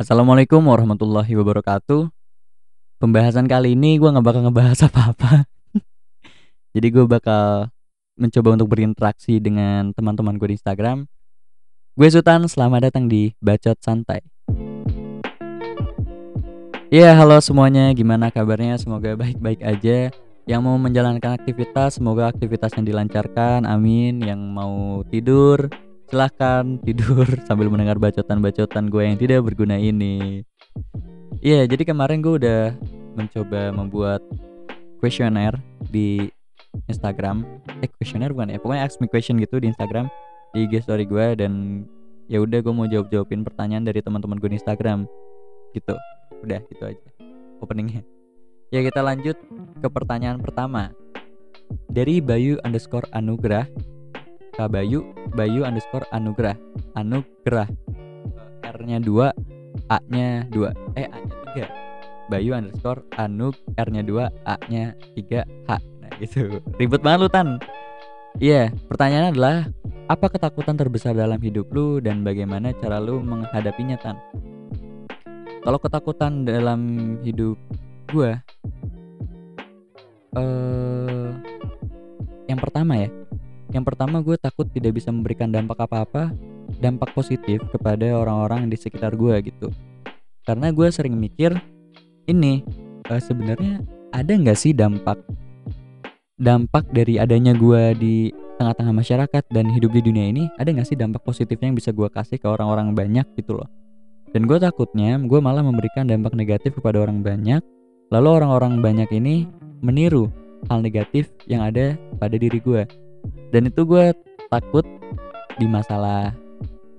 Assalamualaikum warahmatullahi wabarakatuh. Pembahasan kali ini gue nggak bakal ngebahas apa-apa. Jadi gue bakal mencoba untuk berinteraksi dengan teman-teman gue di Instagram. Gue Sultan, selamat datang di Bacot Santai. Ya, halo semuanya. Gimana kabarnya? Semoga baik-baik aja. Yang mau menjalankan aktivitas, semoga aktivitasnya dilancarkan. Amin. Yang mau tidur, silahkan tidur sambil mendengar bacotan-bacotan gue yang tidak berguna ini. Iya, yeah, jadi kemarin gue udah mencoba membuat kuesioner di Instagram. Eh, kuesioner bukan ya? Pokoknya ask me question gitu di Instagram di IG story gue dan ya udah gue mau jawab jawabin pertanyaan dari teman-teman gue di Instagram gitu udah gitu aja openingnya ya kita lanjut ke pertanyaan pertama dari Bayu underscore Anugrah Bayu Bayu underscore Anugrah. Anugrah. R nya 2 A nya 2 eh A nya 3 Bayu underscore Anug R nya 2 A nya 3 H. Nah gitu. Ribet banget lu Tan. Iya, yeah, pertanyaannya adalah apa ketakutan terbesar dalam hidup lu dan bagaimana cara lu menghadapinya Tan? kalau ketakutan dalam hidup gue uh, yang pertama ya yang pertama gue takut tidak bisa memberikan dampak apa-apa dampak positif kepada orang-orang di sekitar gue gitu. Karena gue sering mikir ini uh, sebenarnya ada nggak sih dampak dampak dari adanya gue di tengah-tengah masyarakat dan hidup di dunia ini? Ada nggak sih dampak positifnya yang bisa gue kasih ke orang-orang banyak? Gitu loh. Dan gue takutnya gue malah memberikan dampak negatif kepada orang banyak, lalu orang-orang banyak ini meniru hal negatif yang ada pada diri gue. Dan itu gue takut di masalah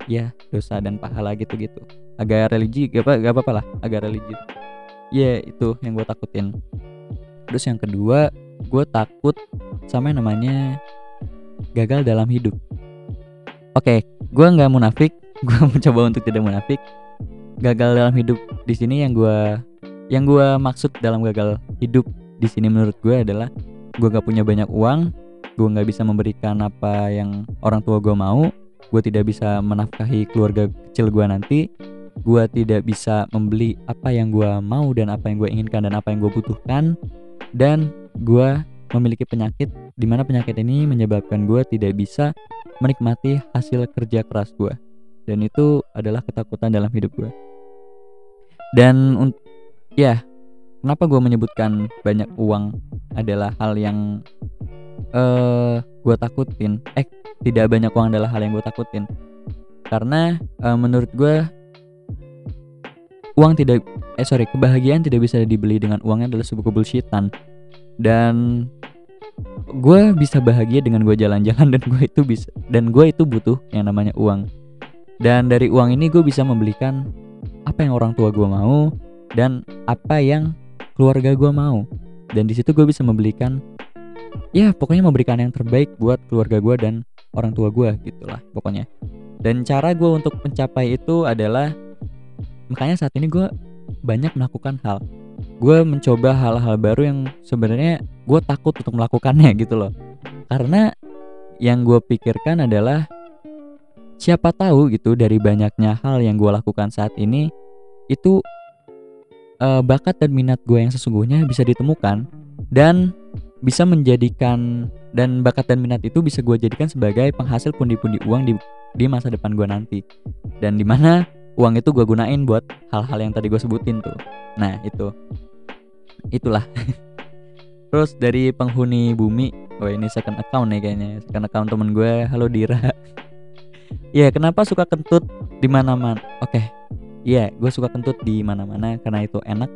ya dosa dan pahala gitu-gitu. Agak religi, gak apa gak apa-apa lah, agak religi. Ya yeah, itu yang gue takutin. Terus yang kedua, gue takut sama yang namanya gagal dalam hidup. Oke, okay, gue nggak munafik, gue mencoba untuk tidak munafik gagal dalam hidup di sini yang gue yang gue maksud dalam gagal hidup di sini menurut gue adalah gue gak punya banyak uang gue nggak bisa memberikan apa yang orang tua gue mau gue tidak bisa menafkahi keluarga kecil gue nanti gue tidak bisa membeli apa yang gue mau dan apa yang gue inginkan dan apa yang gue butuhkan dan gue memiliki penyakit di mana penyakit ini menyebabkan gue tidak bisa menikmati hasil kerja keras gue dan itu adalah ketakutan dalam hidup gue dan ya kenapa gue menyebutkan banyak uang adalah hal yang uh, eh, gue takutin. Eh tidak banyak uang adalah hal yang gue takutin. Karena uh, menurut gue uang tidak eh sorry kebahagiaan tidak bisa dibeli dengan uangnya adalah sebuah kebullshitan. Dan gue bisa bahagia dengan gue jalan-jalan dan gue itu bisa dan gue itu butuh yang namanya uang. Dan dari uang ini gue bisa membelikan apa yang orang tua gue mau dan apa yang keluarga gue mau. Dan di situ gue bisa membelikan ya pokoknya memberikan yang terbaik buat keluarga gue dan orang tua gue gitulah pokoknya. Dan cara gue untuk mencapai itu adalah makanya saat ini gue banyak melakukan hal. Gue mencoba hal-hal baru yang sebenarnya gue takut untuk melakukannya gitu loh. Karena yang gue pikirkan adalah siapa tahu gitu dari banyaknya hal yang gue lakukan saat ini itu uh, bakat dan minat gue yang sesungguhnya bisa ditemukan. Dan bisa menjadikan dan bakat dan minat itu bisa gue jadikan sebagai penghasil pundi-pundi uang di di masa depan gue nanti. Dan di mana uang itu gue gunain buat hal-hal yang tadi gue sebutin tuh. Nah itu. Itulah. Terus dari penghuni bumi oh ini second account nih kayaknya. Second account temen gue halo Dira. Ya kenapa suka kentut di mana-mana? Oke. Okay. ya gue suka kentut di mana-mana karena itu enak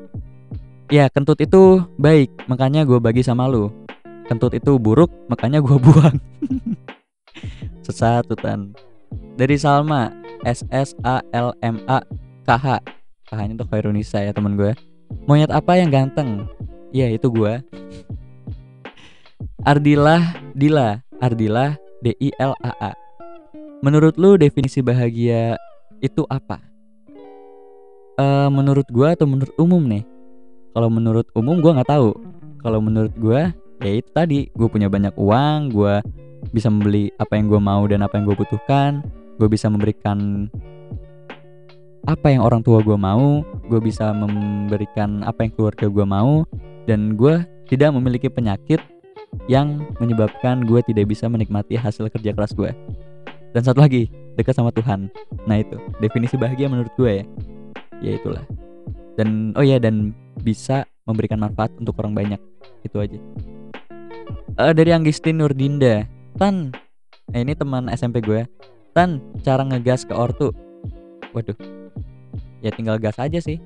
ya kentut itu baik makanya gue bagi sama lu. Kentut itu buruk makanya gue buang. Sesat tan dari Salma S S A L M A K H. K H itu Khairunisa ya teman gue monyet apa yang ganteng? Ya itu gue Ardilah Dila. Ardilah D I L A A. Menurut lu definisi bahagia itu apa? Uh, menurut gua atau menurut umum nih? Kalau menurut umum gua nggak tahu. Kalau menurut gua ya itu tadi, gue punya banyak uang, gua bisa membeli apa yang gue mau dan apa yang gue butuhkan, gue bisa memberikan apa yang orang tua gue mau gue bisa memberikan apa yang keluarga gue mau dan gue tidak memiliki penyakit yang menyebabkan gue tidak bisa menikmati hasil kerja keras gue dan satu lagi dekat sama Tuhan. Nah itu. Definisi bahagia menurut gue ya ya itulah dan oh ya dan bisa memberikan manfaat untuk orang banyak. Itu aja. Uh, dari Anggistin Nurdinda. Tan eh, ini teman SMP gue. Tan cara ngegas ke ortu. Waduh. Ya tinggal gas aja sih.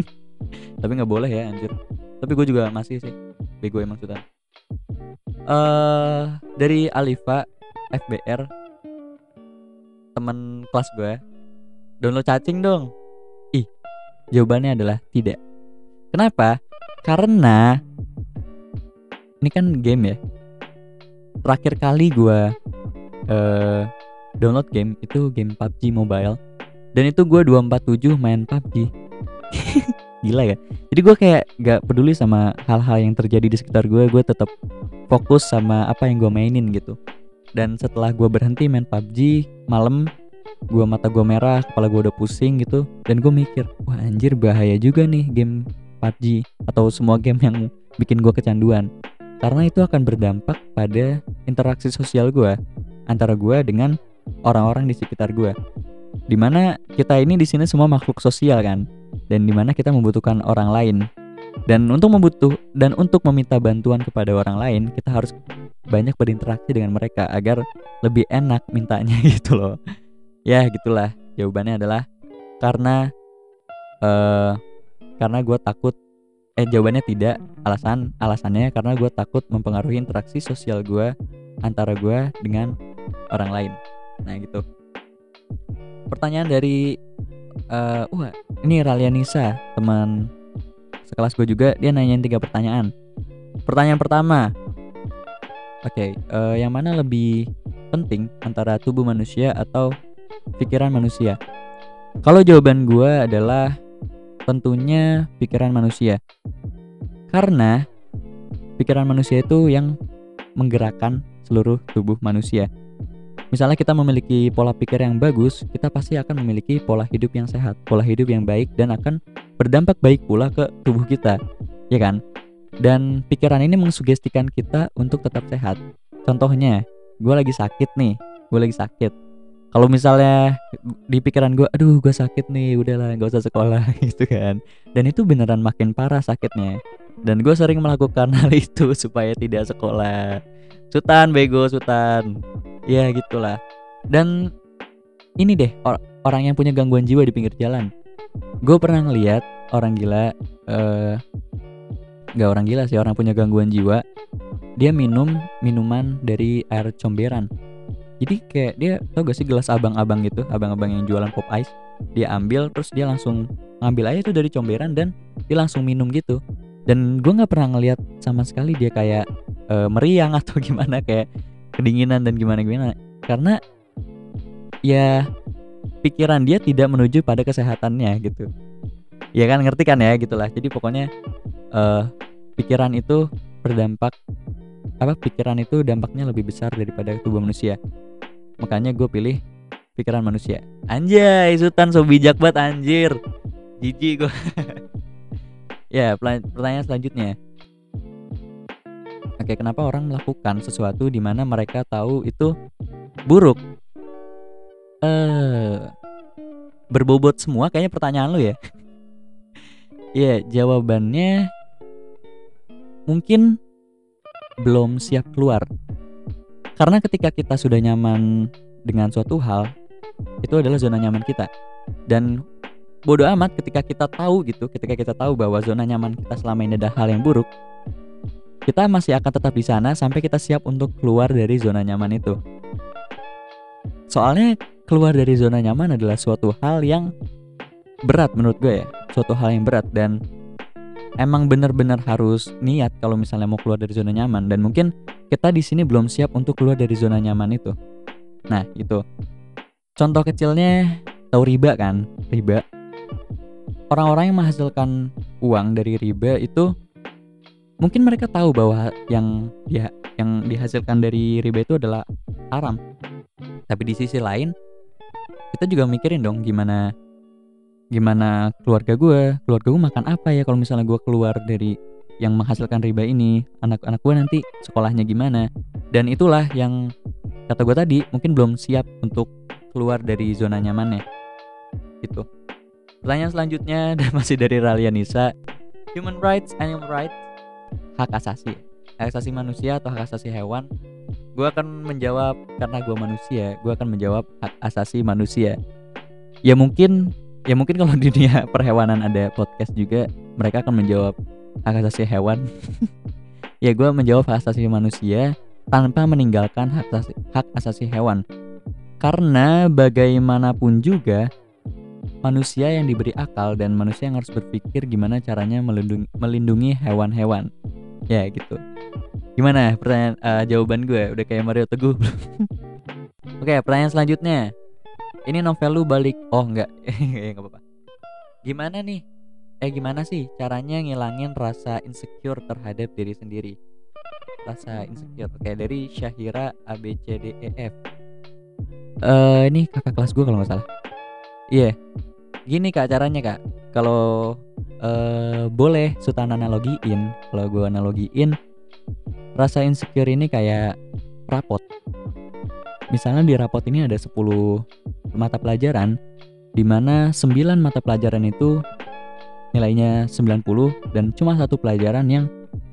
Tapi nggak boleh ya anjir. Tapi gue juga masih sih. Bego emang sudah eh uh, dari Alifa FBR teman kelas gue. Download cacing dong jawabannya adalah tidak. Kenapa? Karena ini kan game ya. Terakhir kali gue uh, download game itu game PUBG Mobile. Dan itu gue 247 main PUBG gila ya. Jadi gue kayak gak peduli sama hal-hal yang terjadi di sekitar gue gue tetap fokus sama apa yang gue mainin gitu. Dan setelah gue berhenti main PUBG malam gue mata gue merah kepala gue udah pusing gitu. Dan gue mikir wah anjir bahaya juga nih game PUBG atau semua game yang bikin gue kecanduan. Karena itu akan berdampak pada interaksi sosial gue antara gue dengan orang-orang di sekitar gue di mana kita ini di sini semua makhluk sosial kan? Dan di mana kita membutuhkan orang lain. Dan untuk membutuh dan untuk meminta bantuan kepada orang lain kita harus banyak berinteraksi dengan mereka agar lebih enak mintanya gitu loh ya gitulah. Jawabannya adalah karena uh, karena gue takut. Eh jawabannya tidak. Alasan alasannya karena gue takut mempengaruhi interaksi sosial gue antara gue dengan orang lain. Nah gitu. Pertanyaan dari uh, wah ini Ralianisa teman sekelas gue juga dia nanyain tiga pertanyaan. Pertanyaan pertama. Oke okay, uh, eh, yang mana lebih penting antara tubuh manusia atau pikiran manusia kalau jawaban gue adalah tentunya pikiran manusia karena pikiran manusia itu yang menggerakkan seluruh tubuh manusia Misalnya kita memiliki pola pikir yang bagus, kita pasti akan memiliki pola hidup yang sehat, pola hidup yang baik dan akan berdampak baik pula ke tubuh kita, ya kan? Dan pikiran ini mengsugestikan kita untuk tetap sehat. Contohnya, gue lagi sakit nih, gue lagi sakit. Kalau misalnya di pikiran gue, aduh gue sakit nih, udahlah gak usah sekolah gitu kan. Dan itu beneran makin parah sakitnya. Dan gue sering melakukan hal itu supaya tidak sekolah. Sultan bego Sultan ya gitulah dan ini deh or orang yang punya gangguan jiwa di pinggir jalan gue pernah ngeliat orang gila uh, nggak orang gila sih orang punya gangguan jiwa dia minum minuman dari air comberan jadi kayak dia tau gak sih gelas abang-abang gitu abang-abang yang jualan pop ice. Dia ambil terus dia langsung ngambil aja tuh dari comberan dan dia langsung minum gitu. Dan gue nggak pernah ngeliat sama sekali dia kayak uh, meriang atau gimana kayak kedinginan dan gimana gimana karena ya pikiran dia tidak menuju pada kesehatannya gitu. Ya kan ngerti kan ya gitulah. Jadi pokoknya uh, pikiran itu berdampak apa pikiran itu dampaknya lebih besar daripada tubuh manusia. Makanya gue pilih pikiran manusia. Anjay sultan so bijak banget anjir. Jijik gue ya pertanyaan selanjutnya. Oke, kenapa orang melakukan sesuatu di mana mereka tahu itu buruk? Eh, berbobot semua? Kayaknya pertanyaan lu ya. ya, jawabannya mungkin belum siap keluar. Karena ketika kita sudah nyaman dengan suatu hal, itu adalah zona nyaman kita. Dan bodoh amat ketika kita tahu gitu, ketika kita tahu bahwa zona nyaman kita selama ini ada hal yang buruk, kita masih akan tetap di sana sampai kita siap untuk keluar dari zona nyaman itu. Soalnya keluar dari zona nyaman adalah suatu hal yang berat menurut gue ya, suatu hal yang berat dan emang benar-benar harus niat kalau misalnya mau keluar dari zona nyaman dan mungkin kita di sini belum siap untuk keluar dari zona nyaman itu. Nah, itu. Contoh kecilnya tahu riba kan? Riba. Orang-orang yang menghasilkan uang dari riba itu mungkin mereka tahu bahwa yang ya yang dihasilkan dari riba itu adalah haram tapi di sisi lain kita juga mikirin dong gimana gimana keluarga gue keluarga gue makan apa ya kalau misalnya gue keluar dari yang menghasilkan riba ini? Anak-anak gue nanti sekolahnya gimana? Dan itulah yang kata gue tadi mungkin belum siap untuk keluar dari zona nyamannya. Gitu. Pertanyaan selanjutnya dan masih dari Ralia Nisa. Human rights animal rights hak asasi. Hak asasi manusia atau hak asasi hewan? Gue akan menjawab karena gue manusia gue akan menjawab hak asasi manusia. Ya mungkin ya mungkin kalau di dunia perhewanan ada podcast juga mereka akan menjawab hak asasi hewan. Ya gue menjawab hak asasi manusia tanpa meninggalkan hak asasi, hak asasi hewan. Karena bagaimanapun juga manusia yang diberi akal dan manusia yang harus berpikir gimana caranya melindungi melindungi hewan-hewan. Ya gitu. Gimana? Pertanyaan uh, jawaban gue udah kayak Mario Teguh. Oke pertanyaan selanjutnya ini novel lu balik. Oh enggak. Ya enggak apa-apa. Gimana nih? Eh gimana sih caranya ngilangin rasa insecure terhadap diri sendiri? Rasa insecure kayak dari Syahira A B C D E F. Uh, ini kakak kelas gue kalau nggak salah. Iya. Yeah. gini kak caranya kak. Kalau uh, boleh sultan analogiin kalau gue analogiin rasa insecure ini kayak rapot. Misalnya di rapot ini ada 10 mata pelajaran di mana 9 mata pelajaran itu nilainya 90 dan cuma satu pelajaran yang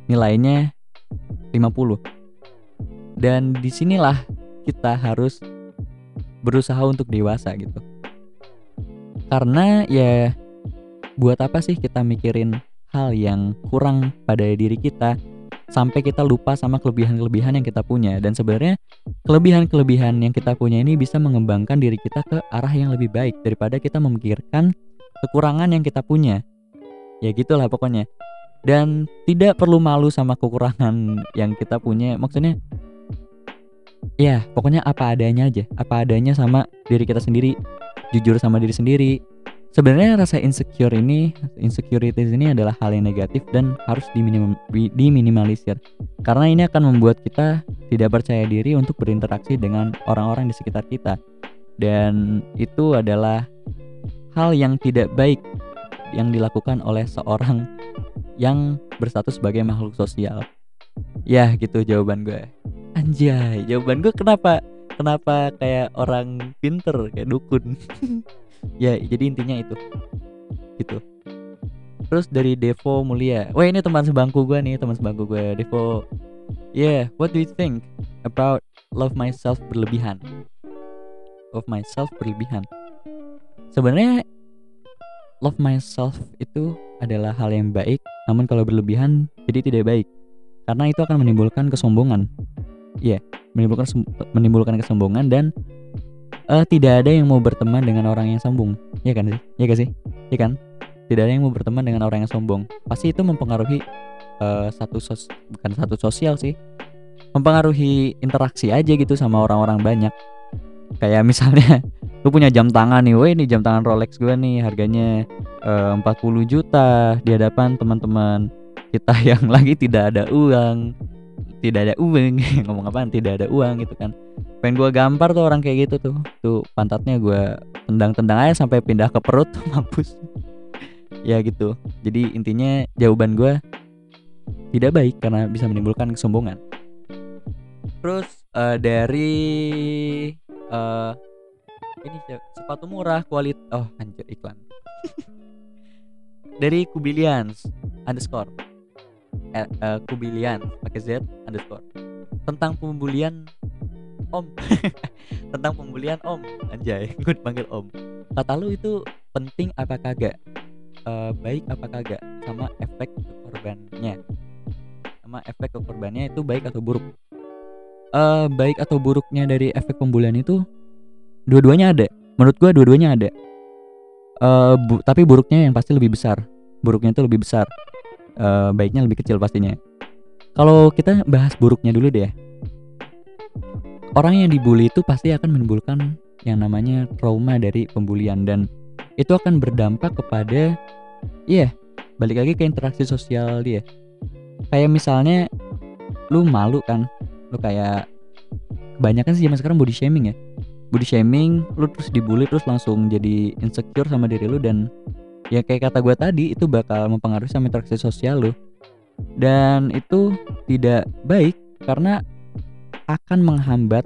nilainya 50. Dan di sinilah kita harus berusaha untuk dewasa gitu. Karena ya buat apa sih kita mikirin hal yang kurang pada diri kita sampai kita lupa sama kelebihan-kelebihan yang kita punya. Dan sebenarnya kelebihan-kelebihan yang kita punya ini bisa mengembangkan diri kita ke arah yang lebih baik daripada kita memikirkan kekurangan yang kita punya. Ya gitulah pokoknya. Dan tidak perlu malu sama kekurangan yang kita punya. Maksudnya ya pokoknya apa adanya aja. Apa adanya sama diri kita sendiri. Jujur sama diri sendiri Sebenarnya rasa insecure ini, insecurities ini adalah hal yang negatif dan harus diminim, diminimalisir. Karena ini akan membuat kita tidak percaya diri untuk berinteraksi dengan orang-orang di sekitar kita. Dan itu adalah hal yang tidak baik yang dilakukan oleh seorang yang berstatus sebagai makhluk sosial. Ya, gitu jawaban gue. Anjay, jawaban gue kenapa? Kenapa kayak orang pinter kayak dukun? ya jadi intinya itu. Gitu. Terus dari Devo Mulia. Wah ini teman sebangku gue nih teman sebangku gue Devo yeah what do you think about love myself berlebihan? Love myself berlebihan. Sebenarnya love myself itu adalah hal yang baik namun kalau berlebihan jadi tidak baik. Karena itu akan menimbulkan kesombongan. Iya yeah, menimbulkan menimbulkan kesombongan dan uh, tidak ada yang mau berteman dengan orang yang sombong. Ya kan sih? Ya gak sih? Ya kan? Tidak ada yang mau berteman dengan orang yang sombong. Pasti itu mempengaruhi uh, satu sos bukan satu sosial sih. Mempengaruhi interaksi aja gitu sama orang-orang banyak. Kayak misalnya lu punya jam tangan nih, wah ini jam tangan Rolex gue nih harganya eh, uh, 40 juta di hadapan teman-teman kita yang lagi tidak ada uang, tidak ada uang, ngomong apa? Tidak ada uang gitu kan. Pengen gue gampar tuh orang kayak gitu tuh. Tuh pantatnya gue tendang-tendang aja sampai pindah ke perut mampus. Ya gitu. Jadi intinya jawaban gue tidak baik karena bisa menimbulkan kesombongan. Terus uh, dari uh, ini sepatu murah kualitas oh anjir iklan. Dari Kubilians underscore eh, uh, Kubilian pakai Z underscore. Tentang pembulian om. Tentang pembulian om. Anjay gue panggil om. Kata lu itu penting apa kagak? Uh, baik apa kagak? Sama efek korbannya sama efek ke korbannya itu baik atau buruk? Uh, baik atau buruknya dari efek pembulian itu dua-duanya ada. Menurut gua dua-duanya ada. Uh, bu tapi buruknya yang pasti lebih besar. Buruknya itu lebih besar uh, baiknya lebih kecil pastinya. Kalau kita bahas buruknya dulu deh orang yang dibully itu pasti akan menimbulkan yang namanya trauma dari pembulian dan itu akan berdampak kepada iya yeah, balik lagi ke interaksi sosial dia. Kayak misalnya lu malu kan? Lu kayak kebanyakan sih zaman sekarang body shaming ya. Body shaming lu terus dibully terus langsung jadi insecure sama diri lu dan ya kayak kata gue tadi itu bakal mempengaruhi sama interaksi sosial lu. Dan itu tidak baik karena akan menghambat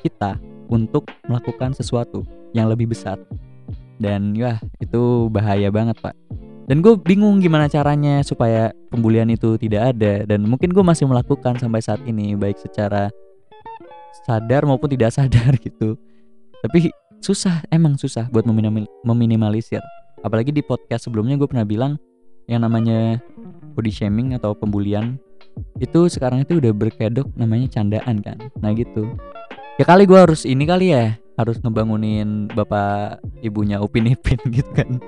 kita untuk melakukan sesuatu yang lebih besar. Dan ya itu bahaya banget pak. Dan gue bingung gimana caranya supaya pembulian itu tidak ada. Dan mungkin gue masih melakukan sampai saat ini baik secara sadar maupun tidak sadar gitu. Tapi susah emang susah buat meminimalisir apalagi di podcast sebelumnya gue pernah bilang yang namanya body shaming atau pembulian itu sekarang itu udah berkedok namanya candaan kan? Nah gitu. Ya kali gue harus ini kali ya harus ngebangunin bapak ibunya Upin Ipin gitu kan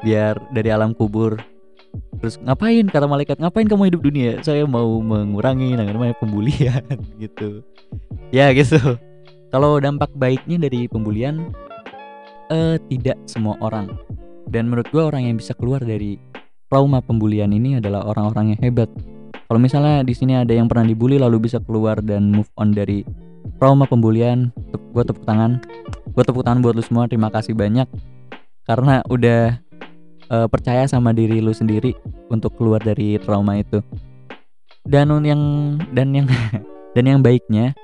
biar dari alam kubur. Terus ngapain? kata malaikat ngapain kamu hidup dunia? Saya mau mengurangi namanya pembulian gitu. Ya gitu. Kalau dampak baiknya dari pembulian eh tidak semua orang dan menurut gue orang yang bisa keluar dari trauma pembulian ini adalah orang-orang yang hebat. Kalau misalnya di sini ada yang pernah dibully lalu bisa keluar dan move on dari trauma pembulian gue tepuk tangan. Gue tepuk tangan buat lu semua terima kasih banyak. Karena udah uh, percaya sama diri lu sendiri untuk keluar dari trauma itu. Dan yang dan yang dan yang baiknya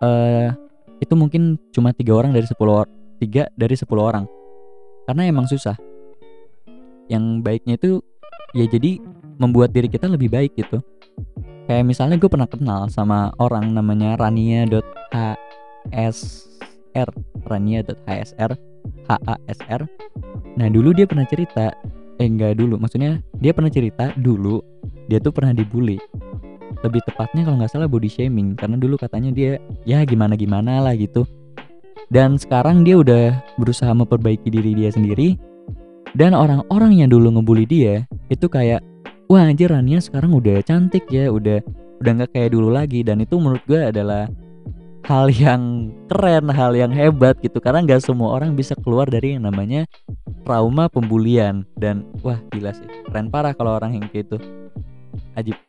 uh, itu mungkin cuma tiga orang dari sepuluh tiga dari sepuluh orang karena emang susah. Yang baiknya itu ya jadi membuat diri kita lebih baik gitu. Kayak misalnya gue pernah kenal sama orang namanya rania.hsr rania.hsr HASR nah dulu dia pernah cerita. Eh enggak dulu. Maksudnya dia pernah cerita dulu dia tuh pernah dibully. Lebih tepatnya kalau nggak salah body shaming. Karena dulu katanya dia ya gimana gimana lah gitu dan sekarang dia udah berusaha memperbaiki diri dia sendiri. Dan orang-orang yang dulu ngebully dia itu kayak wah anjir Rania sekarang udah cantik ya udah udah nggak kayak dulu lagi. Dan itu menurut gue adalah hal yang keren hal yang hebat gitu. Karena nggak semua orang bisa keluar dari yang namanya trauma pembulian. Dan wah gila sih. Keren parah kalau orang yang kayak itu ajib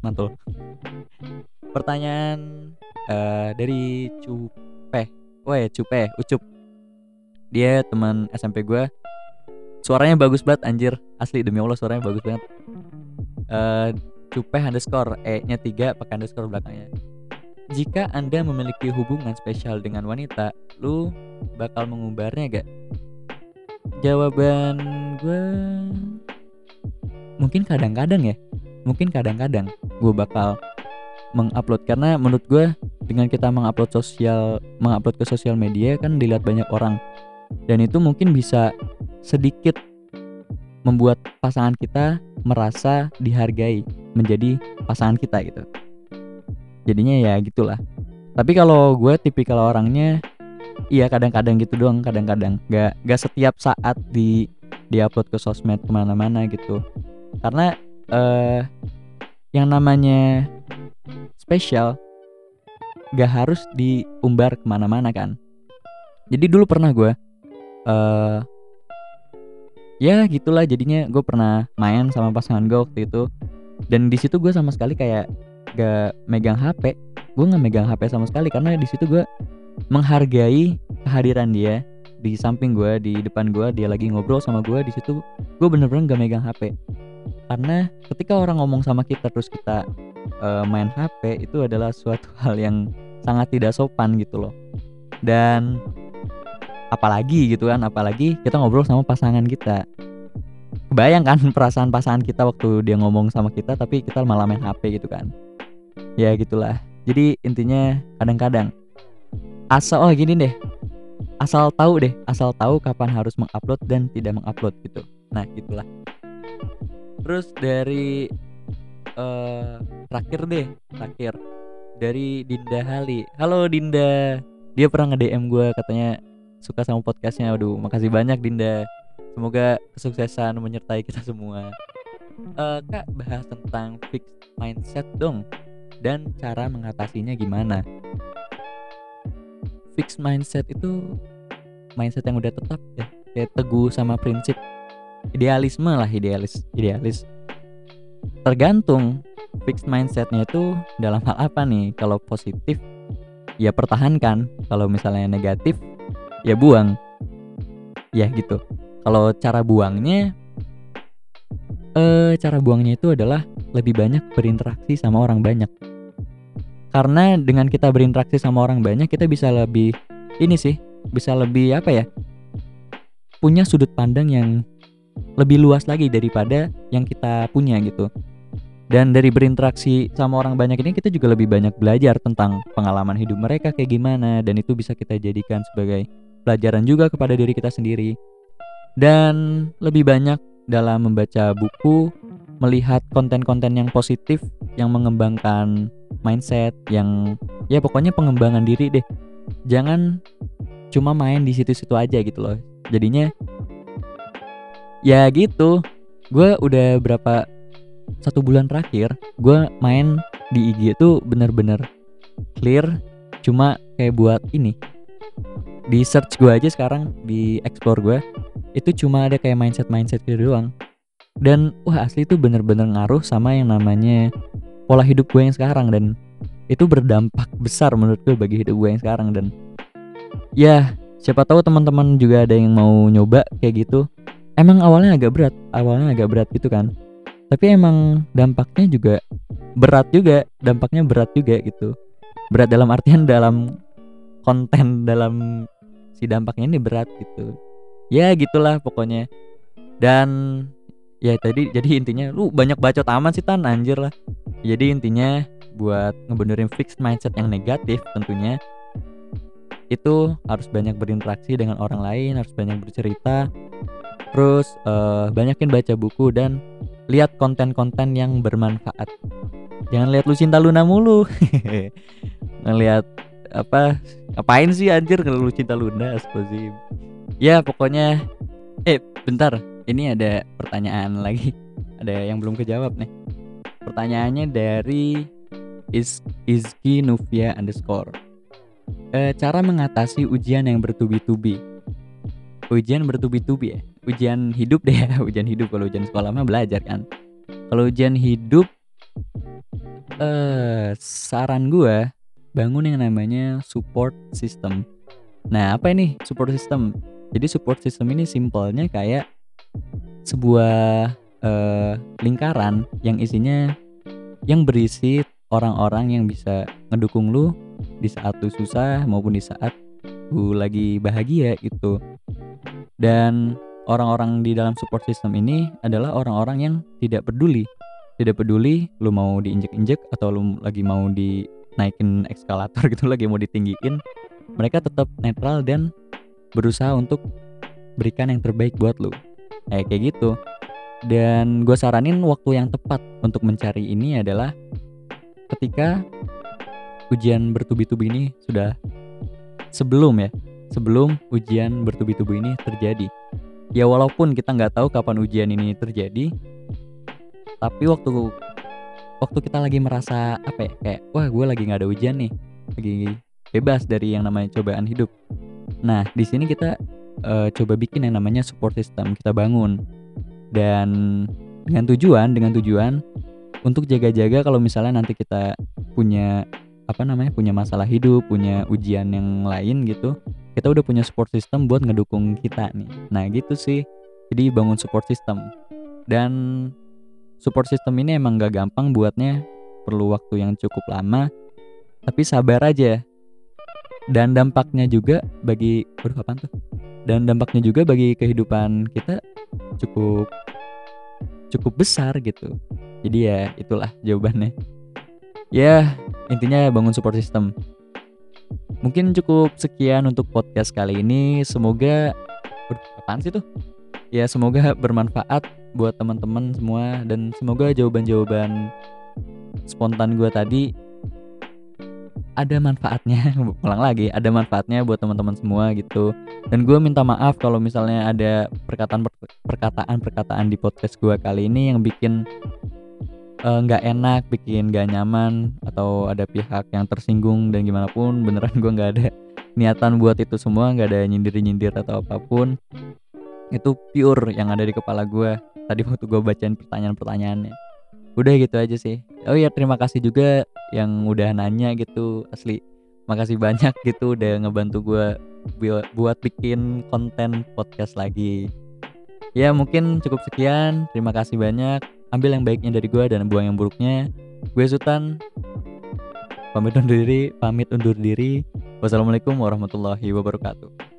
mantul. Pertanyaan uh, dari Cupe wah ya Cupe Ucup. Dia teman SMP gue suaranya bagus banget anjir. Asli demi Allah suaranya bagus banget. Uh, cupe underscore e nya tiga pakai underscore belakangnya. Jika anda memiliki hubungan spesial dengan wanita lu bakal mengumbarnya gak? Jawaban gue mungkin kadang-kadang ya. Mungkin kadang-kadang gue bakal mengupload. Karena menurut gue dengan kita mengupload sosial mengupload ke sosial media kan dilihat banyak orang. Dan itu mungkin bisa sedikit membuat pasangan kita merasa dihargai menjadi pasangan kita gitu. Jadinya ya gitulah. Tapi kalau gue tipikal orangnya iya kadang-kadang gitu doang kadang-kadang. Gak gak setiap saat di diupload ke sosmed ke mana-mana gitu. Karena uh, yang namanya spesial gak harus diumbar ke mana-mana kan? Jadi dulu pernah gue uh, ya gitulah jadinya gue pernah main sama pasangan gue waktu itu. Dan di situ gue sama sekali kayak gak megang HP gue nggak megang HP sama sekali karena di situ gue menghargai kehadiran dia di samping gue di depan gue dia lagi ngobrol sama gue di situ gue bener-bener gak megang HP karena ketika orang ngomong sama kita terus kita uh, main HP itu adalah suatu hal yang sangat tidak sopan gitu loh. Dan apalagi gitu kan apalagi kita ngobrol sama pasangan kita. Kebayang kan perasaan pasangan kita waktu dia ngomong sama kita tapi kita malah main HP gitu kan. Ya gitulah. Jadi intinya kadang-kadang asal oh gini deh asal tahu deh asal tahu kapan harus mengupload dan tidak mengupload gitu. Nah gitulah. Terus dari uh, terakhir deh terakhir dari Dinda Hali. Halo Dinda. Dia pernah nge DM gue katanya suka sama podcastnya. Aduh makasih banyak Dinda. Semoga kesuksesan menyertai kita semua. Uh, kak bahas tentang fixed mindset dong. Dan cara mengatasinya gimana? Fixed mindset itu mindset yang udah tetap ya. Kayak teguh sama prinsip. Idealisme lah idealis idealis. Tergantung fixed mindsetnya itu dalam hal apa nih? Kalau positif ya pertahankan. Kalau misalnya negatif ya buang. Ya gitu. Kalau cara buangnya eh cara buangnya itu adalah lebih banyak berinteraksi sama orang banyak. Karena dengan kita berinteraksi sama orang banyak kita bisa lebih ini sih bisa lebih apa ya punya sudut pandang yang lebih luas lagi daripada yang kita punya gitu dan dari berinteraksi sama orang banyak ini kita juga lebih banyak belajar tentang pengalaman hidup mereka kayak gimana. Dan itu bisa kita jadikan sebagai pelajaran juga kepada diri kita sendiri. Dan lebih banyak dalam membaca buku melihat konten-konten yang positif yang mengembangkan mindset yang ya pokoknya pengembangan diri deh. Jangan cuma main di situ-situ aja gitu loh. Jadinya ya gitu. Gue udah berapa satu bulan terakhir gue main di IG itu bener-bener clear cuma kayak buat ini. Di search gue aja sekarang di explore gue itu cuma ada kayak mindset mindset gitu doang. Dan wah asli itu bener-bener ngaruh sama yang namanya pola hidup gue yang sekarang dan itu berdampak besar menurut gue bagi hidup gue yang sekarang dan ya siapa tahu teman-teman juga ada yang mau nyoba kayak gitu. Emang awalnya agak berat awalnya agak berat gitu kan tapi emang dampaknya juga berat juga dampaknya berat juga gitu. Berat dalam artian dalam konten dalam si dampaknya ini berat gitu. Ya gitulah pokoknya. Dan ya tadi jadi intinya lu banyak bacot aman sih tan. Anjir lah. Jadi intinya buat ngebenerin fixed mindset yang negatif tentunya itu harus banyak berinteraksi dengan orang lain harus banyak bercerita. Terus uh, banyakin baca buku dan lihat konten-konten yang bermanfaat. Jangan lihat lu cinta Luna mulu. Ngelihat apa ngapain sih anjir kalau lu cinta Luna sih ya pokoknya eh bentar. Ini ada pertanyaan lagi. Ada yang belum kejawab nih. Pertanyaannya dari is Izki Nuvia underscore. E, cara mengatasi ujian yang bertubi-tubi. Ujian bertubi-tubi ya ujian hidup deh ya ujian hidup. Kalau ujian sekolah mah belajar kan. Kalau ujian hidup eh saran gue bangun yang namanya support system. Nah apa ini support system? Jadi support system ini simpelnya kayak sebuah uh, lingkaran yang isinya yang berisi orang-orang yang bisa ngedukung lu di saat lu susah maupun di saat lu lagi bahagia gitu. Dan orang-orang di dalam support system ini adalah orang-orang yang tidak peduli. Tidak peduli lu mau diinjek-injek atau lu lagi mau dinaikin eskalator gitu lagi mau ditinggiin. Mereka tetap netral dan berusaha untuk berikan yang terbaik buat lu. Eh, kayak gitu. Dan gue saranin waktu yang tepat untuk mencari ini adalah ketika ujian bertubi-tubi ini sudah sebelum ya sebelum ujian bertubi-tubi ini terjadi ya walaupun kita nggak tahu kapan ujian ini terjadi tapi waktu waktu kita lagi merasa apa ya kayak wah gue lagi nggak ada ujian nih lagi bebas dari yang namanya cobaan hidup. Nah di sini kita uh, coba bikin yang namanya support system kita bangun. Dan dengan tujuan dengan tujuan untuk jaga-jaga kalau misalnya nanti kita punya apa namanya punya masalah hidup punya ujian yang lain gitu kita udah punya support system buat ngedukung kita nih. Nah gitu sih. Jadi bangun support system. Dan support system ini emang gak gampang buatnya. Perlu waktu yang cukup lama tapi sabar aja. Dan dampaknya juga bagi aduh apa tuh? Dan dampaknya juga bagi kehidupan kita cukup cukup besar gitu. Jadi ya itulah jawabannya. Ya intinya bangun support system Mungkin cukup sekian untuk podcast kali ini. Semoga apaan sih tuh? Ya semoga bermanfaat buat teman-teman semua dan semoga jawaban-jawaban spontan gue tadi ada manfaatnya ulang lagi ada manfaatnya buat teman-teman semua gitu dan gue minta maaf kalau misalnya ada perkataan perkataan perkataan di podcast gue kali ini yang bikin nggak uh, enak, bikin gak nyaman atau ada pihak yang tersinggung dan gimana pun beneran gue nggak ada niatan buat itu semua, nggak ada nyindir-nyindir atau apa pun. Itu pure yang ada di kepala gue. Tadi waktu gue bacain pertanyaan-pertanyaannya. Udah gitu aja sih. Oh ya terima kasih juga yang udah nanya gitu asli. makasih banyak gitu udah ngebantu gue buat bikin konten podcast lagi ya mungkin cukup sekian terima kasih banyak ambil yang baiknya dari gue dan buang yang buruknya. Gue Sultan pamit undur diri pamit undur diri. Wassalamualaikum warahmatullahi wabarakatuh